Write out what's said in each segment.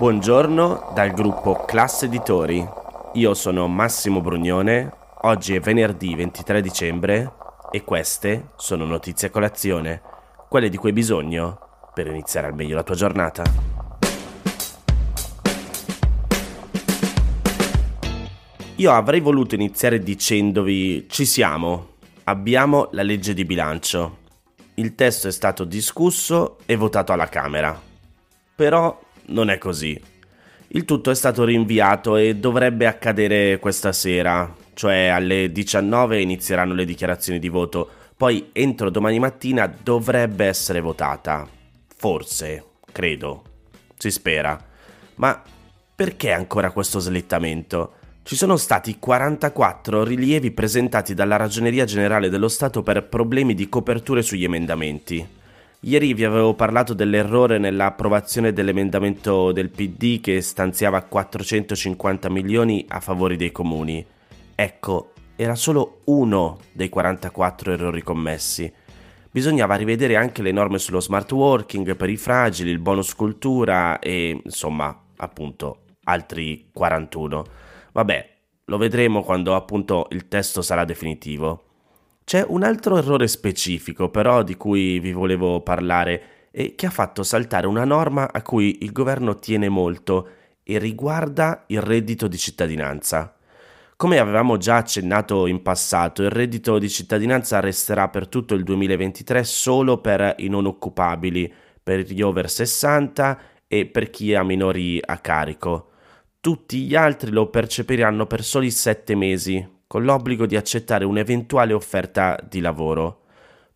Buongiorno dal gruppo Classe Editori. Io sono Massimo Brugnone, oggi è venerdì 23 dicembre e queste sono notizie a colazione, quelle di cui hai bisogno per iniziare al meglio la tua giornata. Io avrei voluto iniziare dicendovi ci siamo, abbiamo la legge di bilancio. Il testo è stato discusso e votato alla Camera. Però non è così. Il tutto è stato rinviato e dovrebbe accadere questa sera, cioè alle 19 inizieranno le dichiarazioni di voto, poi entro domani mattina dovrebbe essere votata. Forse, credo, si spera. Ma perché ancora questo slittamento? Ci sono stati 44 rilievi presentati dalla Ragioneria Generale dello Stato per problemi di coperture sugli emendamenti. Ieri vi avevo parlato dell'errore nell'approvazione dell'emendamento del PD che stanziava 450 milioni a favore dei comuni. Ecco, era solo uno dei 44 errori commessi. Bisognava rivedere anche le norme sullo smart working per i fragili, il bonus cultura e, insomma, appunto, altri 41. Vabbè, lo vedremo quando appunto il testo sarà definitivo. C'è un altro errore specifico però di cui vi volevo parlare e che ha fatto saltare una norma a cui il governo tiene molto e riguarda il reddito di cittadinanza. Come avevamo già accennato in passato, il reddito di cittadinanza resterà per tutto il 2023 solo per i non occupabili, per gli over 60 e per chi ha minori a carico. Tutti gli altri lo percepiranno per soli 7 mesi, con l'obbligo di accettare un'eventuale offerta di lavoro.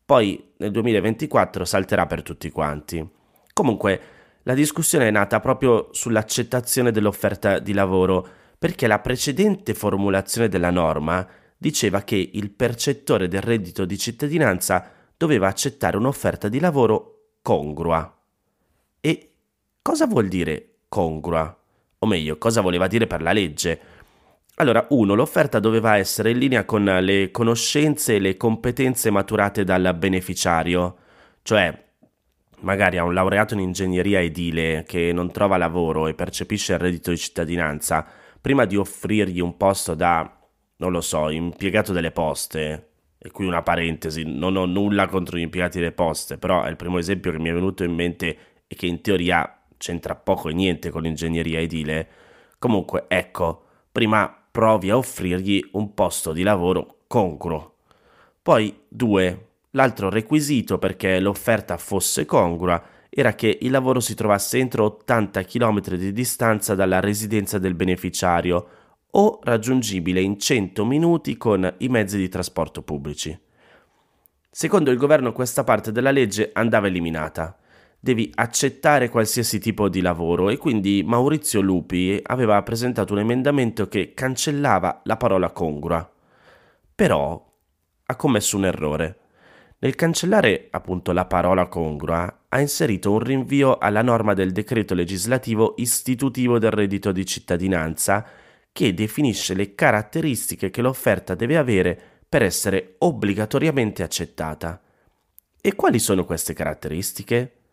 Poi nel 2024 salterà per tutti quanti. Comunque, la discussione è nata proprio sull'accettazione dell'offerta di lavoro, perché la precedente formulazione della norma diceva che il percettore del reddito di cittadinanza doveva accettare un'offerta di lavoro congrua. E cosa vuol dire congrua? O meglio, cosa voleva dire per la legge? Allora, uno, l'offerta doveva essere in linea con le conoscenze e le competenze maturate dal beneficiario, cioè magari a un laureato in ingegneria edile che non trova lavoro e percepisce il reddito di cittadinanza, prima di offrirgli un posto da, non lo so, impiegato delle poste, e qui una parentesi, non ho nulla contro gli impiegati delle poste, però è il primo esempio che mi è venuto in mente e che in teoria c'entra poco e niente con l'ingegneria edile. Comunque, ecco, prima provi a offrirgli un posto di lavoro congruo. Poi, due, l'altro requisito perché l'offerta fosse congrua era che il lavoro si trovasse entro 80 km di distanza dalla residenza del beneficiario o raggiungibile in 100 minuti con i mezzi di trasporto pubblici. Secondo il governo questa parte della legge andava eliminata devi accettare qualsiasi tipo di lavoro e quindi Maurizio Lupi aveva presentato un emendamento che cancellava la parola congrua. Però ha commesso un errore. Nel cancellare appunto la parola congrua ha inserito un rinvio alla norma del decreto legislativo istitutivo del reddito di cittadinanza che definisce le caratteristiche che l'offerta deve avere per essere obbligatoriamente accettata. E quali sono queste caratteristiche?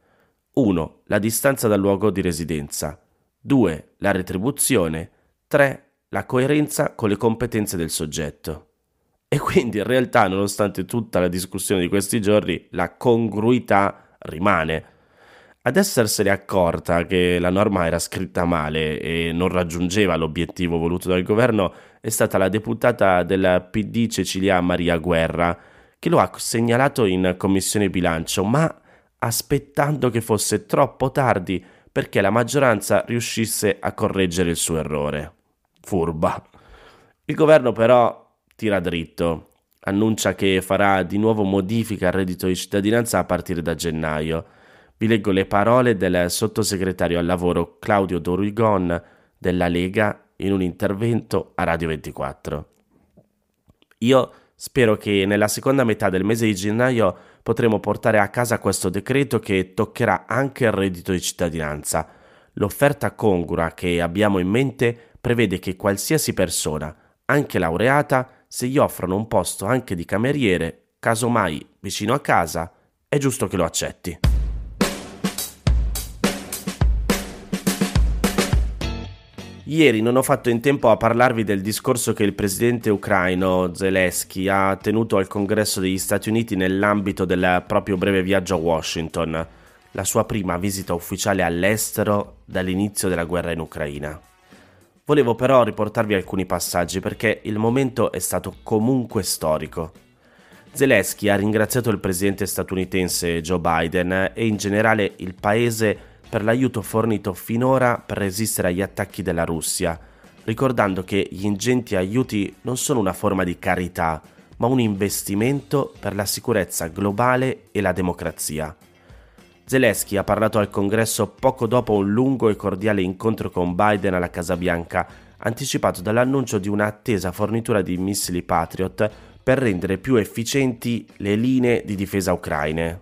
1. La distanza dal luogo di residenza. 2. La retribuzione. 3. La coerenza con le competenze del soggetto. E quindi in realtà, nonostante tutta la discussione di questi giorni, la congruità rimane. Ad essersene accorta che la norma era scritta male e non raggiungeva l'obiettivo voluto dal governo è stata la deputata del PD Cecilia Maria Guerra, che lo ha segnalato in commissione bilancio, ma aspettando che fosse troppo tardi perché la maggioranza riuscisse a correggere il suo errore. Furba. Il governo però tira dritto, annuncia che farà di nuovo modifica al reddito di cittadinanza a partire da gennaio. Vi leggo le parole del sottosegretario al lavoro Claudio Dorigon della Lega in un intervento a Radio 24. Io spero che nella seconda metà del mese di gennaio potremo portare a casa questo decreto che toccherà anche il reddito di cittadinanza. L'offerta congrua che abbiamo in mente prevede che qualsiasi persona, anche laureata, se gli offrono un posto anche di cameriere, casomai vicino a casa, è giusto che lo accetti. Ieri non ho fatto in tempo a parlarvi del discorso che il presidente ucraino Zelensky ha tenuto al congresso degli Stati Uniti nell'ambito del proprio breve viaggio a Washington, la sua prima visita ufficiale all'estero dall'inizio della guerra in Ucraina. Volevo però riportarvi alcuni passaggi perché il momento è stato comunque storico. Zelensky ha ringraziato il presidente statunitense Joe Biden e in generale il paese per l'aiuto fornito finora per resistere agli attacchi della Russia, ricordando che gli ingenti aiuti non sono una forma di carità, ma un investimento per la sicurezza globale e la democrazia. Zelensky ha parlato al congresso poco dopo un lungo e cordiale incontro con Biden alla Casa Bianca, anticipato dall'annuncio di un'attesa fornitura di missili Patriot per rendere più efficienti le linee di difesa ucraine.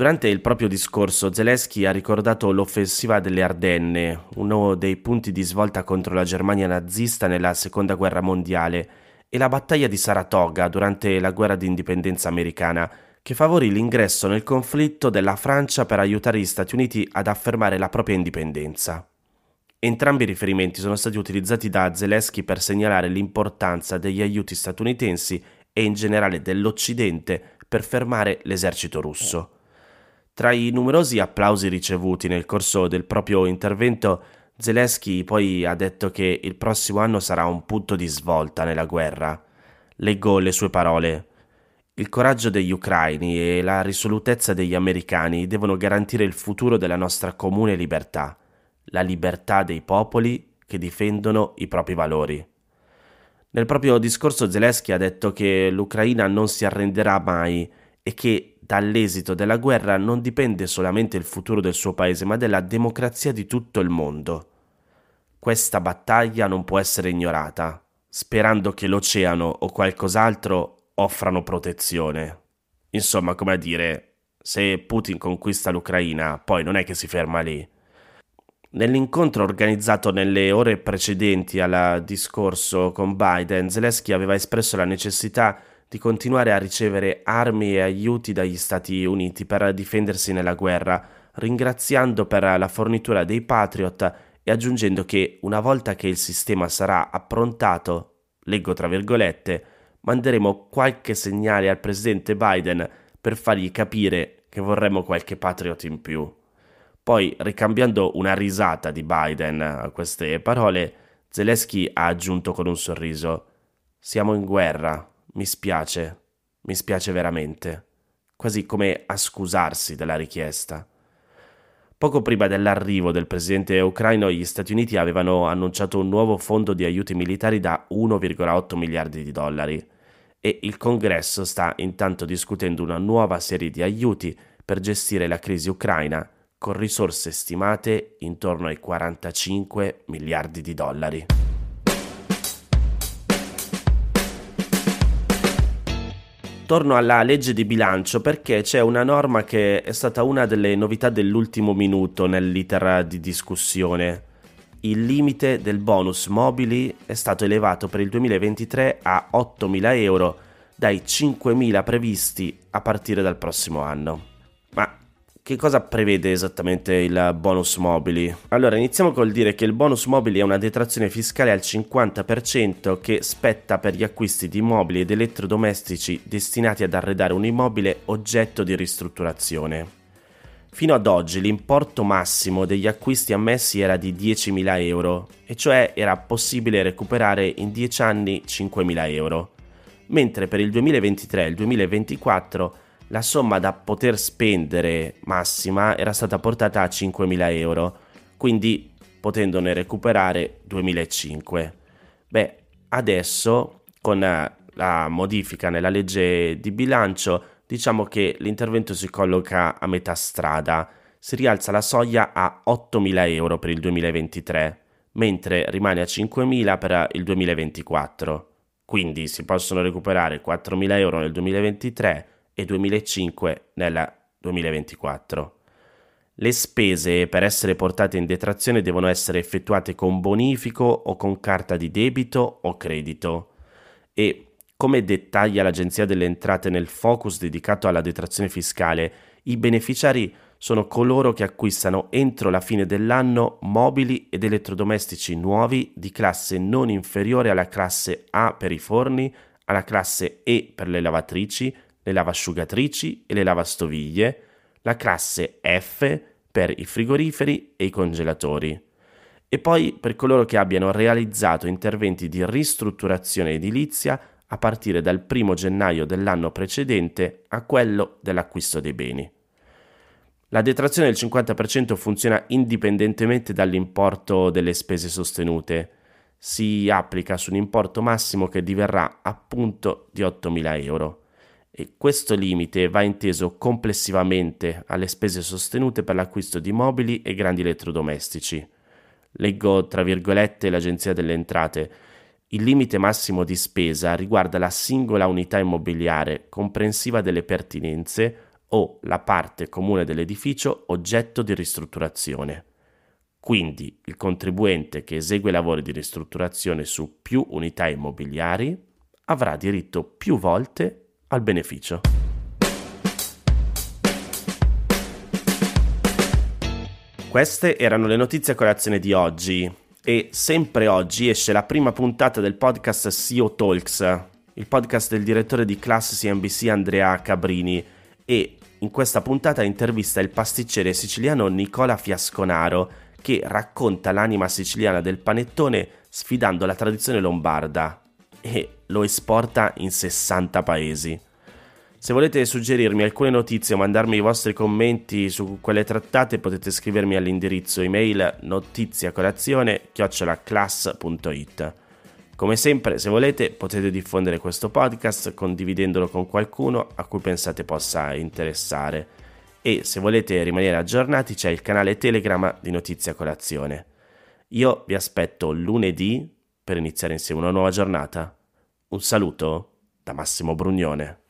Durante il proprio discorso Zelensky ha ricordato l'offensiva delle Ardenne, uno dei punti di svolta contro la Germania nazista nella Seconda Guerra Mondiale, e la battaglia di Saratoga durante la guerra di indipendenza americana, che favorì l'ingresso nel conflitto della Francia per aiutare gli Stati Uniti ad affermare la propria indipendenza. Entrambi i riferimenti sono stati utilizzati da Zelensky per segnalare l'importanza degli aiuti statunitensi e in generale dell'Occidente per fermare l'esercito russo. Tra i numerosi applausi ricevuti nel corso del proprio intervento, Zelensky poi ha detto che il prossimo anno sarà un punto di svolta nella guerra. Leggo le sue parole. Il coraggio degli ucraini e la risolutezza degli americani devono garantire il futuro della nostra comune libertà, la libertà dei popoli che difendono i propri valori. Nel proprio discorso Zelensky ha detto che l'Ucraina non si arrenderà mai e che dall'esito della guerra non dipende solamente il futuro del suo paese, ma della democrazia di tutto il mondo. Questa battaglia non può essere ignorata, sperando che l'oceano o qualcos'altro offrano protezione. Insomma, come a dire, se Putin conquista l'Ucraina, poi non è che si ferma lì. Nell'incontro organizzato nelle ore precedenti al discorso con Biden, Zelensky aveva espresso la necessità di continuare a ricevere armi e aiuti dagli Stati Uniti per difendersi nella guerra, ringraziando per la fornitura dei Patriot e aggiungendo che una volta che il sistema sarà approntato, leggo tra virgolette, manderemo qualche segnale al presidente Biden per fargli capire che vorremmo qualche Patriot in più. Poi, ricambiando una risata di Biden a queste parole, Zelensky ha aggiunto con un sorriso: Siamo in guerra, mi spiace, mi spiace veramente, quasi come a scusarsi della richiesta. Poco prima dell'arrivo del presidente ucraino, gli Stati Uniti avevano annunciato un nuovo fondo di aiuti militari da 1,8 miliardi di dollari e il Congresso sta intanto discutendo una nuova serie di aiuti per gestire la crisi ucraina con risorse stimate intorno ai 45 miliardi di dollari. Torno alla legge di bilancio perché c'è una norma che è stata una delle novità dell'ultimo minuto nell'iter di discussione. Il limite del bonus mobili è stato elevato per il 2023 a 8.000 euro dai 5.000 previsti a partire dal prossimo anno. Ma che cosa prevede esattamente il bonus mobili? Allora, iniziamo col dire che il bonus mobili è una detrazione fiscale al 50% che spetta per gli acquisti di mobili ed elettrodomestici destinati ad arredare un immobile oggetto di ristrutturazione. Fino ad oggi l'importo massimo degli acquisti ammessi era di 10.000 euro, e cioè era possibile recuperare in 10 anni 5.000 euro, mentre per il 2023 e il 2024 la somma da poter spendere massima era stata portata a 5.000 euro, quindi potendone recuperare 2.500. Beh, adesso con la modifica nella legge di bilancio diciamo che l'intervento si colloca a metà strada, si rialza la soglia a 8.000 euro per il 2023, mentre rimane a 5.000 per il 2024. Quindi si possono recuperare 4.000 euro nel 2023 e 2005 nel 2024. Le spese per essere portate in detrazione devono essere effettuate con bonifico o con carta di debito o credito e come dettaglia l'Agenzia delle Entrate nel focus dedicato alla detrazione fiscale, i beneficiari sono coloro che acquistano entro la fine dell'anno mobili ed elettrodomestici nuovi di classe non inferiore alla classe A per i forni, alla classe E per le lavatrici, le lavasciugatrici e le lavastoviglie, la classe F per i frigoriferi e i congelatori. E poi per coloro che abbiano realizzato interventi di ristrutturazione edilizia a partire dal 1 gennaio dell'anno precedente a quello dell'acquisto dei beni. La detrazione del 50% funziona indipendentemente dall'importo delle spese sostenute. Si applica su un importo massimo che diverrà appunto di 8.000 euro. E questo limite va inteso complessivamente alle spese sostenute per l'acquisto di mobili e grandi elettrodomestici. Leggo tra virgolette l'Agenzia delle Entrate. Il limite massimo di spesa riguarda la singola unità immobiliare comprensiva delle pertinenze o la parte comune dell'edificio oggetto di ristrutturazione. Quindi il contribuente che esegue lavori di ristrutturazione su più unità immobiliari avrà diritto più volte al beneficio. Queste erano le notizie a colazione di oggi e sempre oggi esce la prima puntata del podcast CEO Talks, il podcast del direttore di Class CNBC Andrea Cabrini e in questa puntata intervista il pasticcere siciliano Nicola Fiasconaro che racconta l'anima siciliana del panettone sfidando la tradizione lombarda e lo esporta in 60 paesi. Se volete suggerirmi alcune notizie o mandarmi i vostri commenti su quelle trattate potete scrivermi all'indirizzo email notiziacolazione.it. Come sempre, se volete, potete diffondere questo podcast condividendolo con qualcuno a cui pensate possa interessare. E se volete rimanere aggiornati c'è il canale Telegram di Notizia Colazione. Io vi aspetto lunedì per iniziare insieme una nuova giornata. Un saluto da Massimo Brugnone.